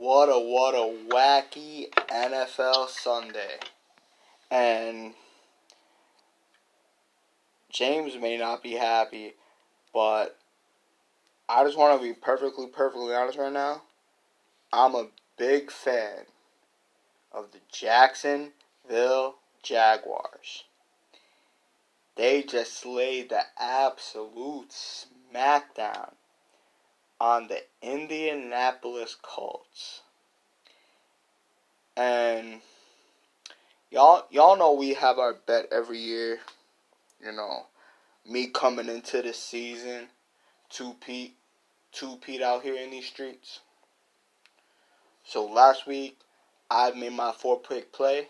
What a what a wacky NFL Sunday. And James may not be happy, but I just want to be perfectly perfectly honest right now. I'm a big fan of the Jacksonville Jaguars. They just laid the absolute smackdown on the Indianapolis Colts. And y'all y'all know we have our bet every year. You know, me coming into the season, two peat, two peat out here in these streets. So last week I made my four pick play,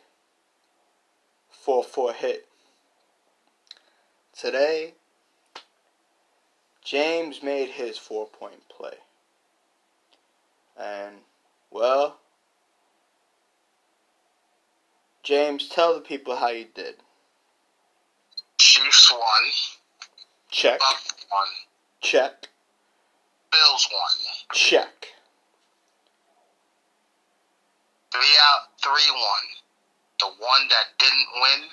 four four hit. Today James made his four point play. And, well, James, tell the people how you did. Chiefs won. Check. Bucks won. Check. Bills won. Check. Three out, three won. The one that didn't win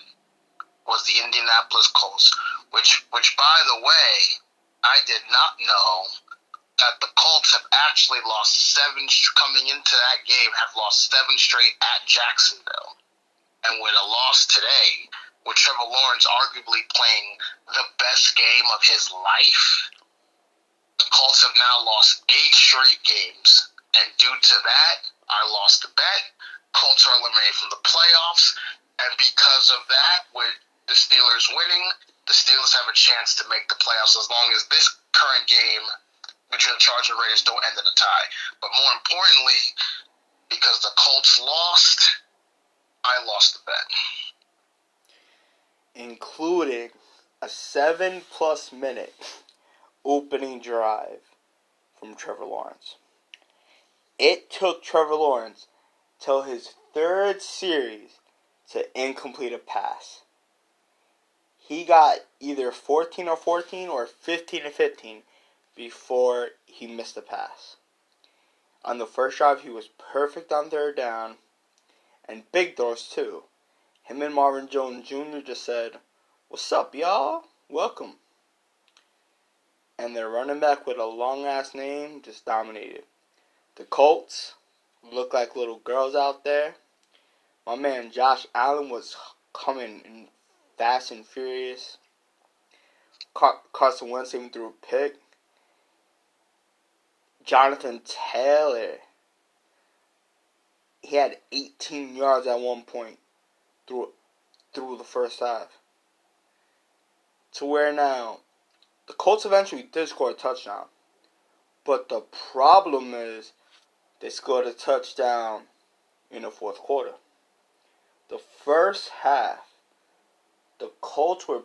was the Indianapolis Colts, which, which by the way, I did not know that the Colts have actually lost seven coming into that game have lost seven straight at Jacksonville, and with a loss today, with Trevor Lawrence arguably playing the best game of his life, the Colts have now lost eight straight games, and due to that, I lost the bet. Colts are eliminated from the playoffs, and because of that, with the Steelers winning, the Steelers have a chance to make the playoffs as long as this current game between the Chargers and Raiders don't end in a tie. But more importantly, because the Colts lost, I lost the bet. Including a seven plus minute opening drive from Trevor Lawrence. It took Trevor Lawrence till his third series to incomplete a pass. He got either 14 or 14 or 15 or 15 before he missed a pass. On the first drive, he was perfect on third down and big throws too. Him and Marvin Jones Jr. just said, What's up, y'all? Welcome. And their running back with a long ass name just dominated. The Colts look like little girls out there. My man Josh Allen was coming in fast and furious. Car- Carson Wentz even threw a pick. Jonathan Taylor. He had 18 yards at one point through through the first half. To where now the Colts eventually did score a touchdown. But the problem is they scored a touchdown in the fourth quarter. The first half, the Colts were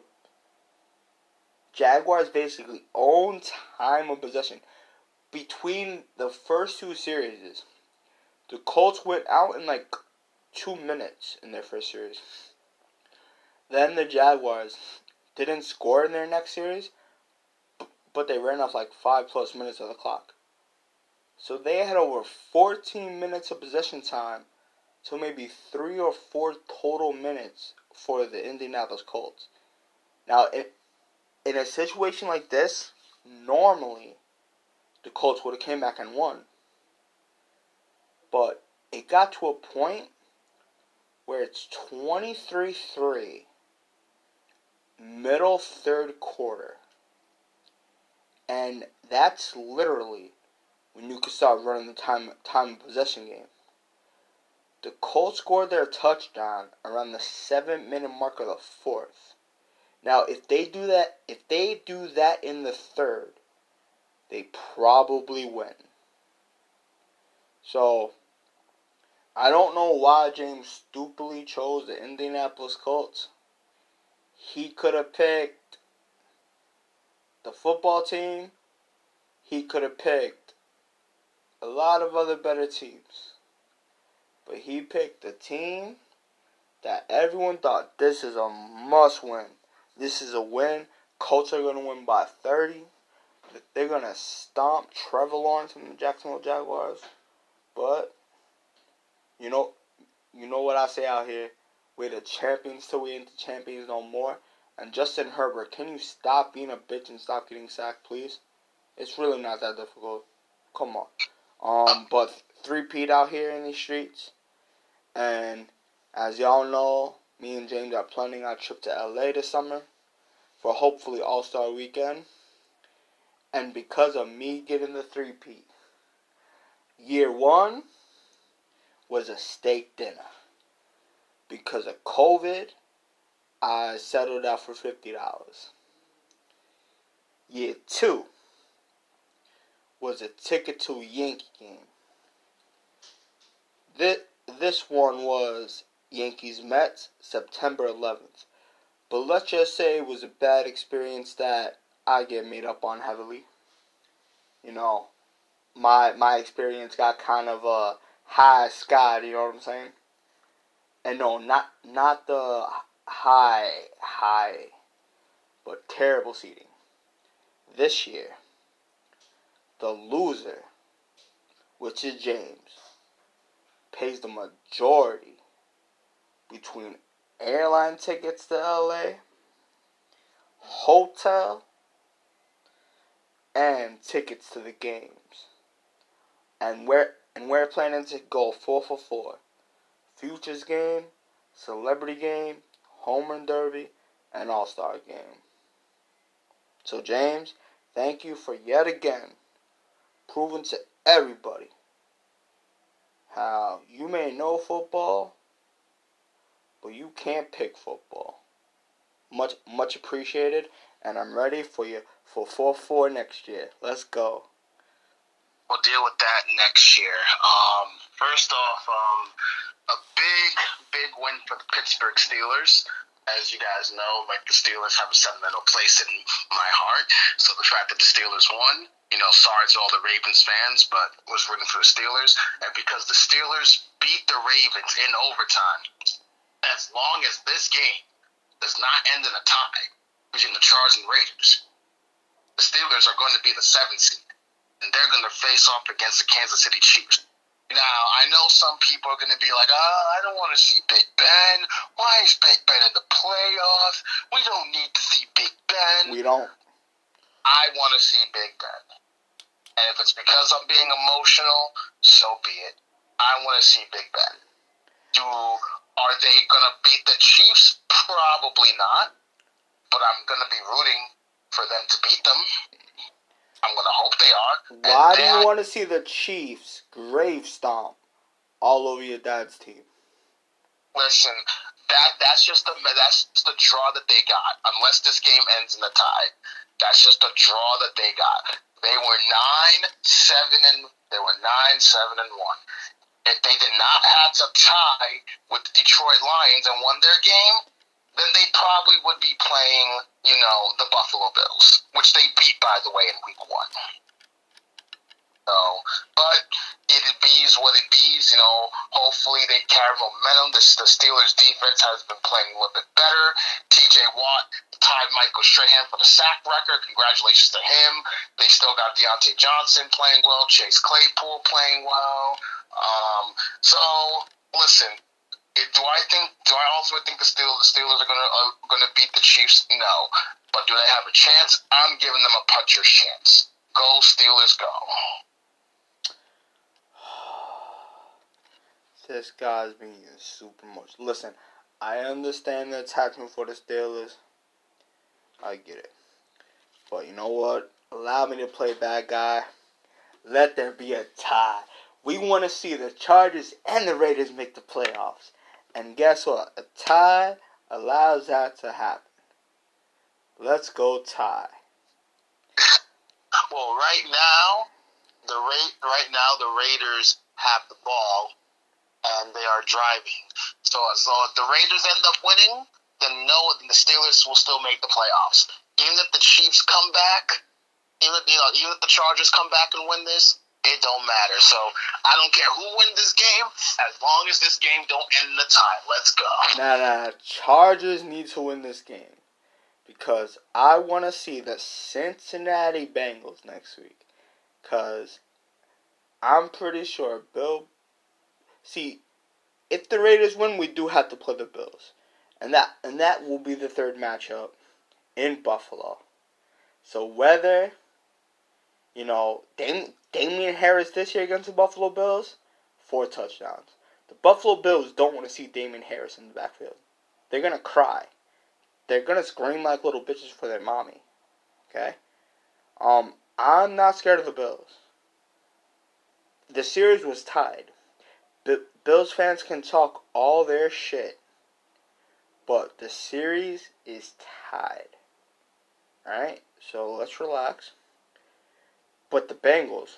Jaguars basically own time of possession. Between the first two series, the Colts went out in like two minutes in their first series. Then the Jaguars didn't score in their next series, but they ran off like five plus minutes of the clock. So they had over 14 minutes of possession time to maybe three or four total minutes for the Indianapolis Colts. Now, it, in a situation like this, normally the Colts would have came back and won. But it got to a point where it's 23-3 middle third quarter. And that's literally when you could start running the time time possession game. The Colts scored their touchdown around the seven minute mark of the fourth. Now, if they do that, if they do that in the third, they probably win. So, I don't know why James stupidly chose the Indianapolis Colts. He could have picked the football team. He could have picked a lot of other better teams. But he picked the team that everyone thought this is a must win. This is a win. Colts are going to win by 30. They're going to stomp Trevor Lawrence and the Jacksonville Jaguars. But you know you know what I say out here. We're the champions till we ain't the champions no more. And Justin Herbert, can you stop being a bitch and stop getting sacked, please? It's really not that difficult. Come on. Um, but three peat out here in these streets. And as y'all know, me and James are planning our trip to LA this summer for hopefully All Star Weekend. And because of me getting the three peat, year one was a steak dinner. Because of COVID, I settled out for $50. Year two was a ticket to a Yankee game. This, this one was Yankees Mets, September 11th. But let's just say it was a bad experience that I get made up on heavily. You know, my my experience got kind of a high sky, you know what I'm saying? And no, not not the high high but terrible seating. This year, the loser, which is James, pays the majority between airline tickets to LA, hotel, and tickets to the games. And we're and we're planning to go four for four. Futures game, celebrity game, home run derby, and all star game. So James, thank you for yet again proving to everybody how you may know football, but you can't pick football. Much much appreciated, and I'm ready for you for 4-4 next year. Let's go. We'll deal with that next year. Um, first off, um, a big, big win for the Pittsburgh Steelers. As you guys know, like the Steelers have a sentimental place in my heart. So the fact that the Steelers won, you know, sorry to all the Ravens fans, but was rooting for the Steelers. And because the Steelers beat the Ravens in overtime, as long as this game does not end in a tie between the Chargers and Raiders, the Steelers are going to be the seventh seed, and they're going to face off against the Kansas City Chiefs. Now, I know some people are going to be like, oh, I don't want to see Big Ben. Why is Big Ben in the playoffs? We don't need to see Big Ben. We don't. I want to see Big Ben. And if it's because I'm being emotional, so be it. I want to see Big Ben. Do are they going to beat the Chiefs? Probably not. But I'm going to be rooting for them to beat them. I'm to hope they are. Why do you want to see the Chiefs grave stomp all over your dad's team? Listen, that that's just the that's the draw that they got. Unless this game ends in a tie, that's just the draw that they got. They were nine, seven, and they were nine, seven, and one. If they did not have to tie with the Detroit Lions and won their game, then they probably would be playing, you know, the Buffalo Bills, which they beat, by the way, in Week One. So, but it bees what it bees. You know, hopefully they carry momentum. The, the Steelers' defense has been playing a little bit better. T.J. Watt tied Michael Strahan for the sack record. Congratulations to him. They still got Diontae Johnson playing well. Chase Claypool playing well. Um, so listen, do I think? Do I also think the Steelers, the Steelers are gonna are gonna beat the Chiefs? No, but do they have a chance? I'm giving them a puncher's chance. Go Steelers, go. This guy's being super much. Listen, I understand the attachment for the Steelers. I get it. But you know what? Allow me to play bad guy. Let there be a tie. We want to see the Chargers and the Raiders make the playoffs. And guess what? A tie allows that to happen. Let's go tie. Well, right now, the rate right now the Raiders have the ball and they are driving. So, so if the Raiders end up winning, then no, the Steelers will still make the playoffs. Even if the Chiefs come back, even you know, even if the Chargers come back and win this, it don't matter. So I don't care who wins this game, as long as this game don't end in the time. Let's go. Nah, nah. Chargers need to win this game because I want to see the Cincinnati Bengals next week. Cause I'm pretty sure Bill. See, if the Raiders win, we do have to play the Bills, and that and that will be the third matchup in Buffalo. So whether you know Dam- Damien Harris this year against the Buffalo Bills, four touchdowns. The Buffalo Bills don't want to see Damien Harris in the backfield. They're gonna cry. They're gonna scream like little bitches for their mommy. Okay. Um, I'm not scared of the Bills. The series was tied. B- Bills fans can talk all their shit, but the series is tied. Alright? So let's relax. But the Bengals,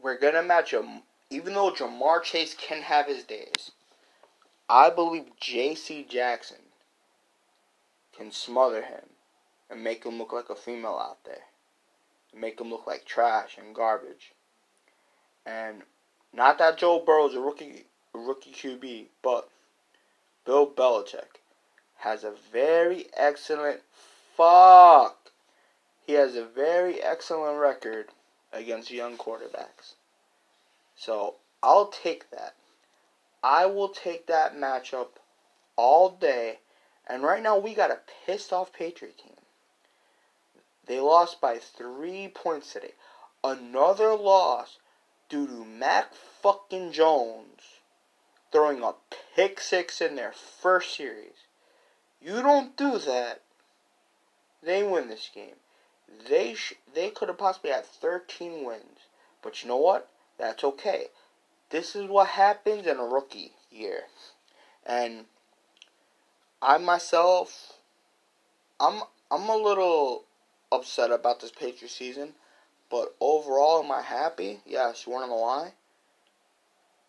we're going to match them. Even though Ja'Marr Chase can have his days, I believe J.C. Jackson can smother him and make him look like a female out there. Make him look like trash and garbage. And not that Joe Burrow's a rookie a rookie QB, but Bill Belichick has a very excellent fuck. He has a very excellent record against young quarterbacks. So I'll take that. I will take that matchup all day. And right now we got a pissed off Patriot team. They lost by three points today. Another loss due to Mac fucking Jones throwing a pick six in their first series. You don't do that. They win this game. They sh- they could have possibly had 13 wins. But you know what? That's okay. This is what happens in a rookie year. And I myself I'm I'm a little upset about this Patriots season, but overall am I happy? Yes, you wanna know why?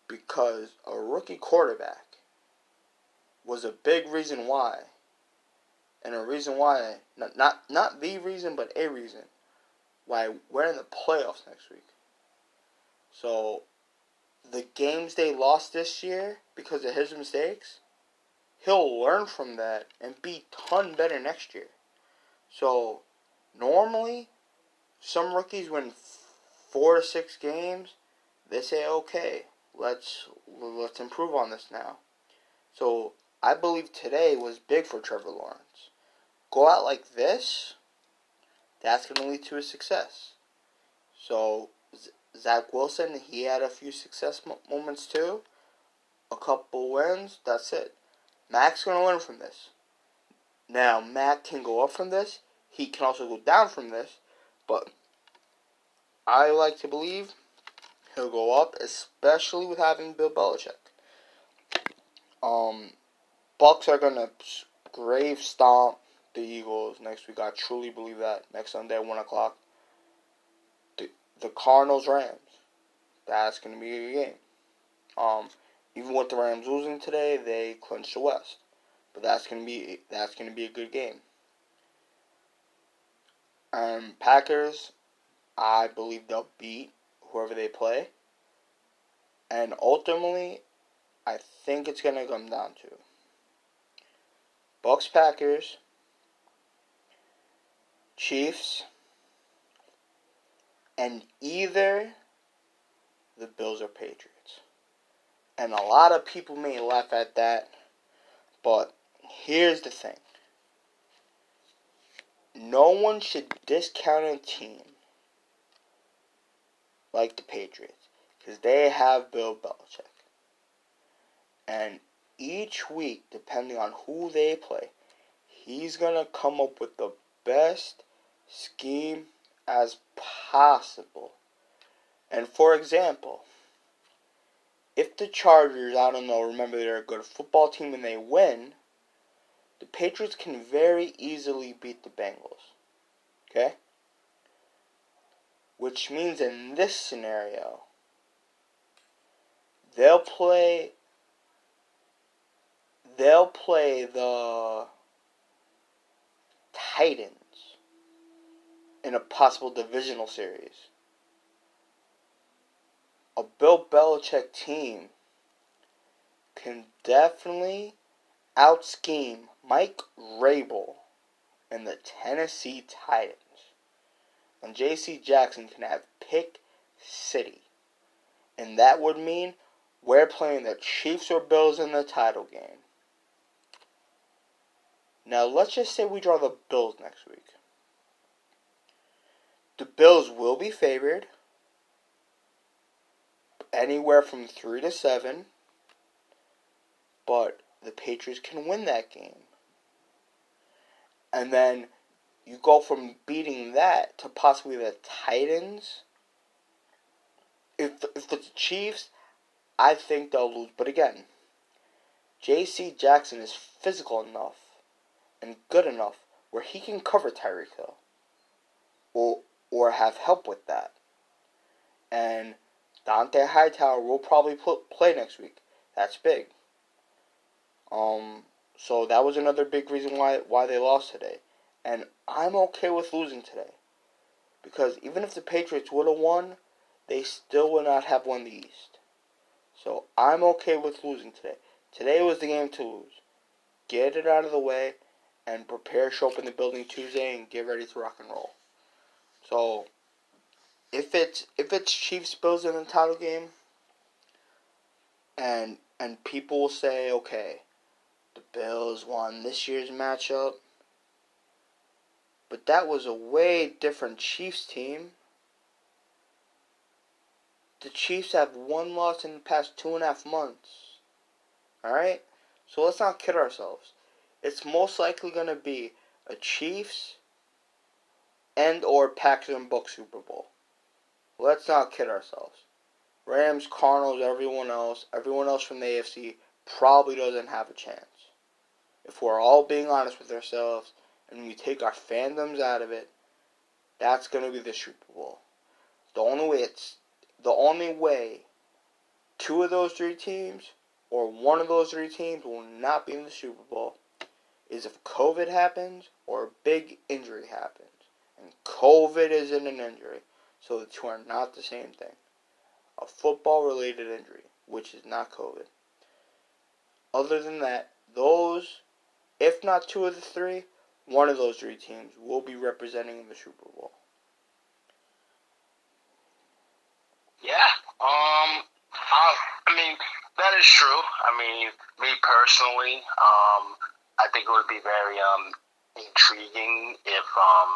Because a rookie quarterback was a big reason why. And a reason why not not not the reason but a reason why we're in the playoffs next week. So the games they lost this year because of his mistakes, he'll learn from that and be ton better next year. So normally, some rookies win four to six games. They say, "Okay, let's let's improve on this now." So I believe today was big for Trevor Lawrence. Go out like this, that's going to lead to a success. So Zach Wilson, he had a few success moments too. A couple wins, that's it. Mac's going to learn from this. Now, Mac can go up from this. He can also go down from this. But I like to believe he'll go up, especially with having Bill Belichick. Um, Bucks are going to grave stomp the Eagles next week. I truly believe that. Next Sunday at 1 o'clock the the Cardinals Rams. That's going to be a game. Um, even with the Rams losing today, they clinched the West. But that's going to be that's going to be a good game. Um, Packers, I believe they'll beat whoever they play. And ultimately, I think it's going to come down to Bucks Packers, Chiefs, and either the Bills or Patriots. And a lot of people may laugh at that, but here's the thing no one should discount a team like the Patriots because they have Bill Belichick. And each week, depending on who they play, he's going to come up with the best scheme as possible. And for example, if the Chargers, I don't know, remember they're a good football team and they win, the Patriots can very easily beat the Bengals. Okay? Which means in this scenario, they'll play they'll play the Titans in a possible divisional series. A Bill Belichick team can definitely out scheme Mike Vrabel and the Tennessee Titans. And J.C. Jackson can have pick city. And that would mean we're playing the Chiefs or Bills in the title game. Now, let's just say we draw the Bills next week. The Bills will be favored anywhere from 3 to 7, but the Patriots can win that game. And then you go from beating that to possibly the Titans. If if the Chiefs, I think they'll lose. But again, J.C. Jackson is physical enough and good enough where he can cover Tyreek Hill, or or have help with that. And Dont'a Hightower will probably play next week. That's big. Um, so that was another big reason why why they lost today. And I'm okay with losing today. Because even if the Patriots would have won, they still would not have won the East. So I'm okay with losing today. Today was the game to lose. Get it out of the way and prepare show up in the building Tuesday and get ready to rock and roll. So if it's if it's Chiefs Bills in the title game and and people will say, okay, the Bills won this year's matchup but that was a way different Chiefs team. The Chiefs have one loss in the past two and a half months. Alright? So let's not kid ourselves. It's most likely going to be a Chiefs and or Packers and Bucs Super Bowl. Let's not kid ourselves. Rams, Cardinals, everyone else, everyone else from the AFC probably doesn't have a chance. If we're all being honest with ourselves, and we take our fandoms out of it, that's gonna be the Super Bowl. The only way it's the only way two of those three teams or one of those three teams will not be in the Super Bowl is if COVID happens or a big injury happens. And COVID isn't an injury. So the two are not the same thing. A football related injury, which is not COVID. Other than that, those, if not two of the three, one of those three teams will be representing in the Super Bowl. Yeah. Um. I, I mean, that is true. I mean, me personally, um, I think it would be very um intriguing if um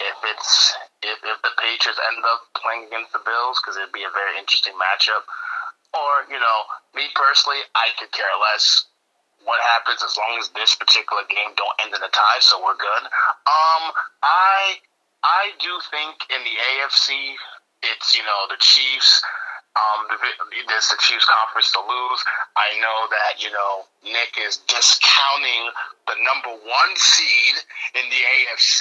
if it's if, if the Patriots end up playing against the Bills because it'd be a very interesting matchup. Or you know, me personally, I could care less what happens as long as this particular game don't end in a tie, so we're good. Um, I I do think in the AFC, it's you know the Chiefs. Um, this the Chiefs conference to lose. I know that you know Nick is discounting the number one seed in the AFC,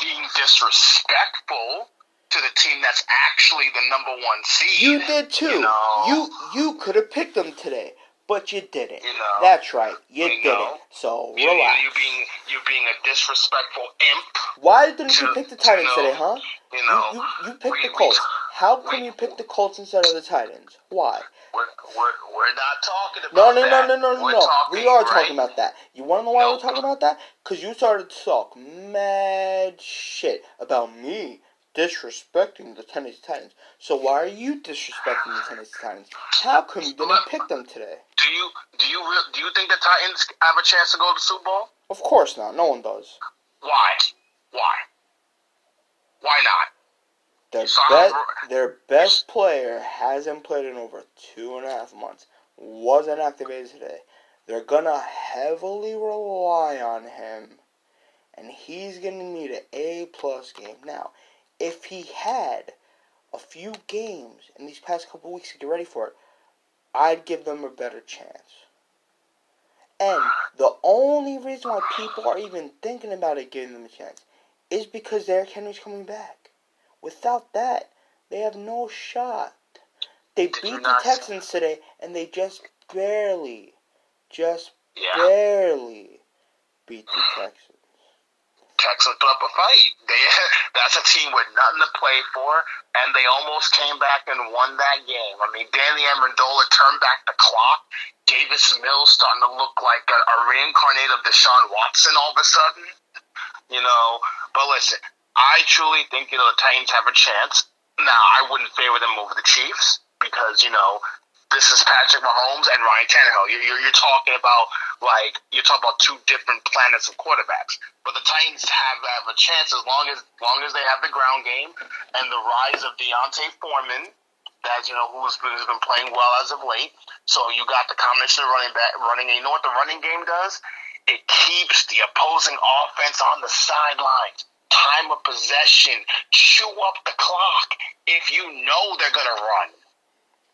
being disrespectful to the team that's actually the number one seed. You did too. You know? you, you could have picked them today but you didn't. You know, That's right, you, you didn't. Know, so you, relax. You being you being a disrespectful imp. Why didn't to, you pick the Titans today, huh? You know, you, you, you picked we, the Colts. How come we, you pick the Colts instead of the Titans? Why? We're, we're, we're not talking about no, no, that. No, no, no, no, no. we are right? talking about that. You want to know why no, we're talking about that? Because you started to talk mad shit about me disrespecting the Tennessee Titans. So why are you disrespecting the Tennessee Titans? How come you didn't pick them today? Do you do you do you think the Titans have a chance to go to the Super Bowl? Of course not. No one does. Why? Why? Why not? Their, be- their best player hasn't played in over two and a half months. Wasn't activated today. They're gonna heavily rely on him, and he's gonna need an A plus game. Now, if he had a few games in these past couple weeks to get ready for it, I'd give them a better chance. And the only reason why people are even thinking about it giving them a chance is because Derrick Henry's coming back. Without that, they have no shot. They Did beat the Texans today, and they just barely, just yeah. barely beat the Texans. Texans put up a fight. They that's a team with nothing to play for, and they almost came back and won that game. I mean, Danny Amendola turned back the clock. Davis Mills starting to look like a, a reincarnate of Deshaun Watson all of a sudden. You know, but listen, I truly think you know the Titans have a chance. Now, I wouldn't favor them over the Chiefs because you know this is Patrick Mahomes and Ryan Tannehill. You're, you're, you're talking about like you're talking about two different planets of quarterbacks. But the Titans have have a chance as long as long as they have the ground game and the rise of D'Onta Foreman, as you know, who's been, who's been playing well as of late. So you got the combination of running back, running. And you know what the running game does? It keeps the opposing offense on the sidelines. Time of possession, chew up the clock. If you know they're gonna run,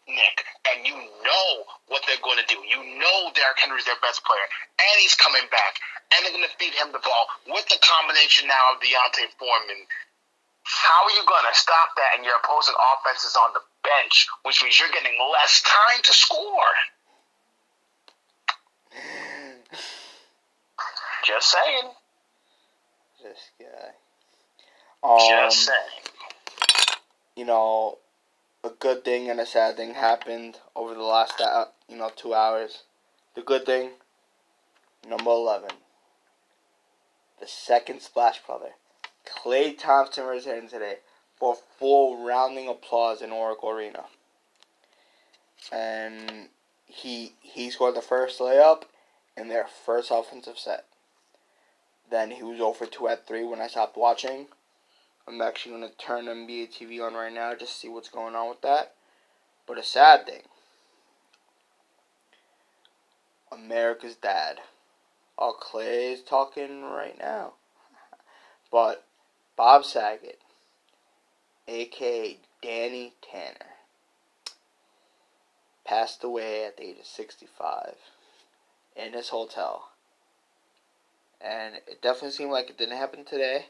Nick, and you know what they're going to do. You know Derrick Henry's their best player, and he's coming back, and they're going to feed him the ball with the combination now of D'Onta Foreman. How are you going to stop that? And your opposing offense is on the bench, which means you're getting less time to score. Just saying. This guy. Um, Just saying. You know, a good thing and a sad thing happened over the last, uh, you know, two hours. The good thing, number 11, the second Splash Brother, Klay Thompson returned today for full rounding applause in Oracle Arena. And he he scored the first layup in their first offensive set. Then he was over 2 at 3 when I stopped watching. I'm actually going to turn NBA TV on right now just to see what's going on with that. But a sad thing America's dad. Oh, is talking right now. But Bob Saget, aka Danny Tanner, passed away at the age of 65 in his hotel. And it definitely seemed like it didn't happen today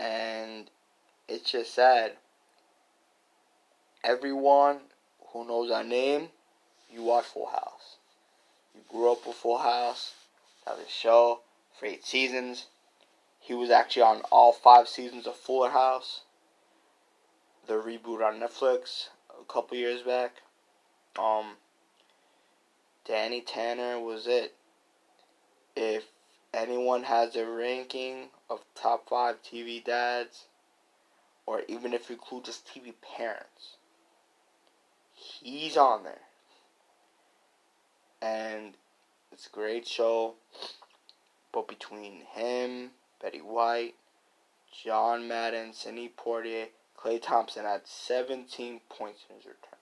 and it's just sad. Everyone who knows our name, you watch Full House. You grew up with Full House. That was a show for eight seasons. He was actually on all five seasons of Fuller House. The reboot on Netflix a couple years back. Um, Danny Tanner was it. If anyone has a ranking of top five TV dads, or even if you include just TV parents, he's on there. And it's a great show. But between him, Betty White, John Madden, Sidney Poitier, Klay Thompson had 17 points in his return.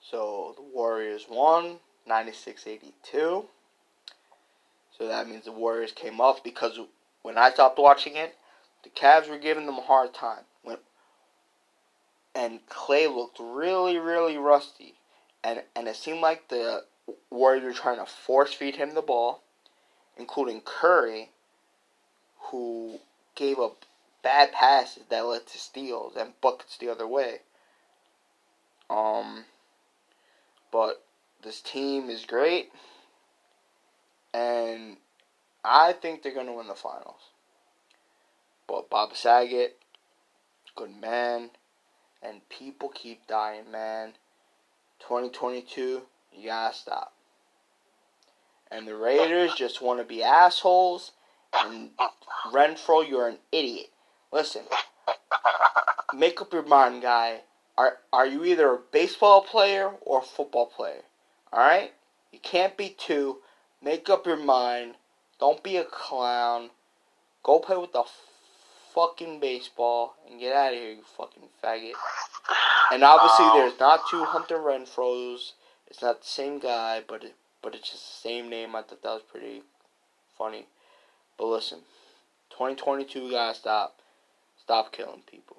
So the Warriors won 96 82. So that means the Warriors came up because when I stopped watching it, the Cavs were giving them a hard time. When and Klay looked really, really rusty, and and it seemed like the Warriors were trying to force feed him the ball, including Curry, who gave up bad passes that led to steals and buckets the other way. Um, but this team is great and I think they're going to win the finals. But Bob Saget, good man, and people keep dying, man. 2022, you gotta stop. And the Raiders just want to be assholes. And Renfrow, you're an idiot. Listen, make up your mind, guy. Are are you either a baseball player or a football player? All right, you can't be two. Make up your mind. Don't be a clown. Go play with the fucking baseball and get out of here, you fucking faggot. And obviously, there's not two Hunter Renfrows. It's not the same guy, but it, but it's just the same name. I thought that was pretty funny. But listen, 2022, you gotta stop. Stop killing people.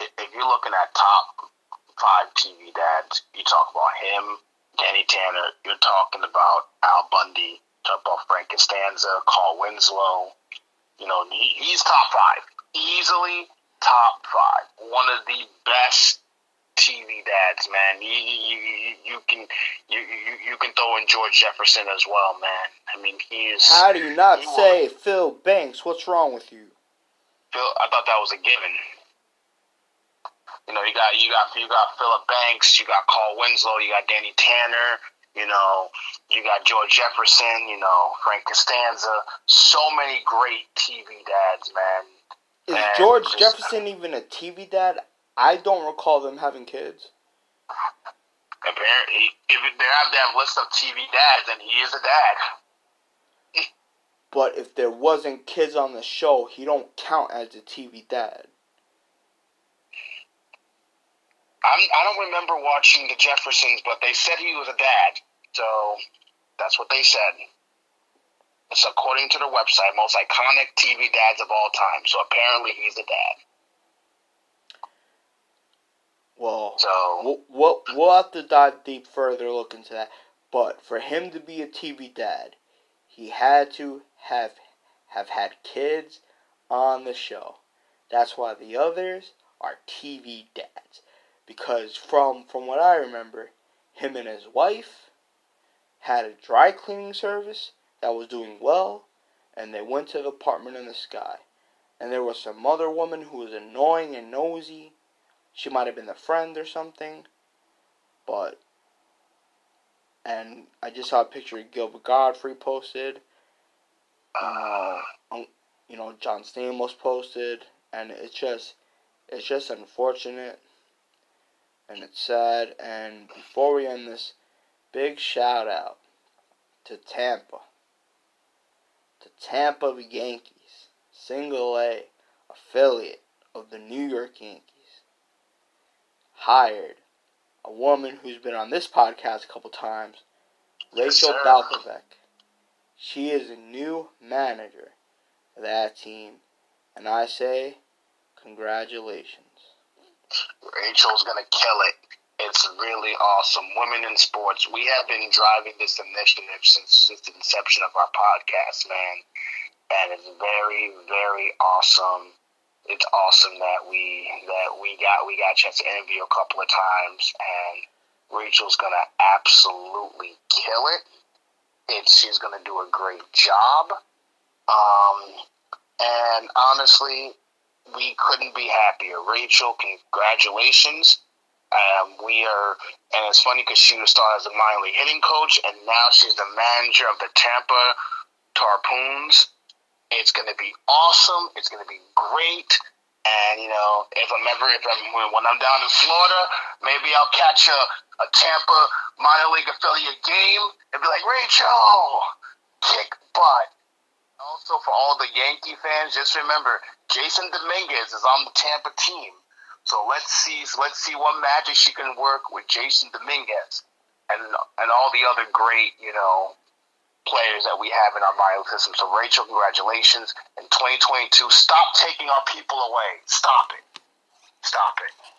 if you're looking at top five TV dads, you talk about him, Danny Tanner, you're talking about Al Bundy, talk off Frank Costanza, Carl Winslow. You know, he's top five. Easily top five. One of the best TV dads, man. You, you, you, you can you, you, you can throw in George Jefferson as well, man. I mean, he is. How do you not say Phil Banks? What's wrong with you? Phil, I thought that was a given. You know, you got you got you got Philip Banks, you got Carl Winslow, you got Danny Tanner, you know, you got George Jefferson, you know, Frank Costanza. So many great TV dads, man. Is And George just- Jefferson even a TV dad? I don't recall them having kids. Apparently, if they have to have list of TV dads, then he is a dad. But if there wasn't kids on the show, he don't count as a TV dad. I'm, I don't remember watching the Jeffersons, but they said he was a dad, so that's what they said. It's according to their website, most iconic TV dads of all time. So apparently, he's a dad. Well, So we'll, we'll, we'll have to dive deep further, look into that. But for him to be a TV dad, he had to have have had kids on the show. That's why the others are TV dads. Because from from what I remember, him and his wife had a dry cleaning service that was doing well, and they went to the apartment in the sky. And there was some other woman who was annoying and nosy. She might have been the friend or something. But and I just saw a picture of Gilbert Gottfried posted. uh, um, you know, John Stamos posted, and it's just, it's just unfortunate, and it's sad. And before we end this, big shout out to Tampa, to Tampa Yankees, single A affiliate of the New York Yankees, hired a woman who's been on this podcast a couple times, Rachel sir. Balkovec. She is a new manager of that team, and I say congratulations. Rachel's gonna kill it. It's really awesome. Women in sports. We have been driving this initiative since, since the inception of our podcast, man, and it's very, very awesome. It's awesome that we that we got we got a chance to interview a couple of times, and Rachel's gonna absolutely kill it. It's she's gonna do a great job. Um, and honestly, we couldn't be happier. Rachel, congratulations. Um, we are, and it's funny because she was started as a minor league hitting coach, and now she's the manager of the Tampa Tarpons. It's going to be awesome. It's going to be great. And you know, if I'm ever, if I'm when, I'm down in Florida, maybe I'll catch a, a Tampa minor league affiliate game and be like, Rachel, kick butt. Also, for all the Yankee fans, just remember Jasson Domínguez is on the Tampa team. So let's see, let's see what magic she can work with Jasson Domínguez and and all the other great, you know, players that we have in our minor system. So Rachel, congratulations. In 2022, stop taking our people away. Stop it. Stop it.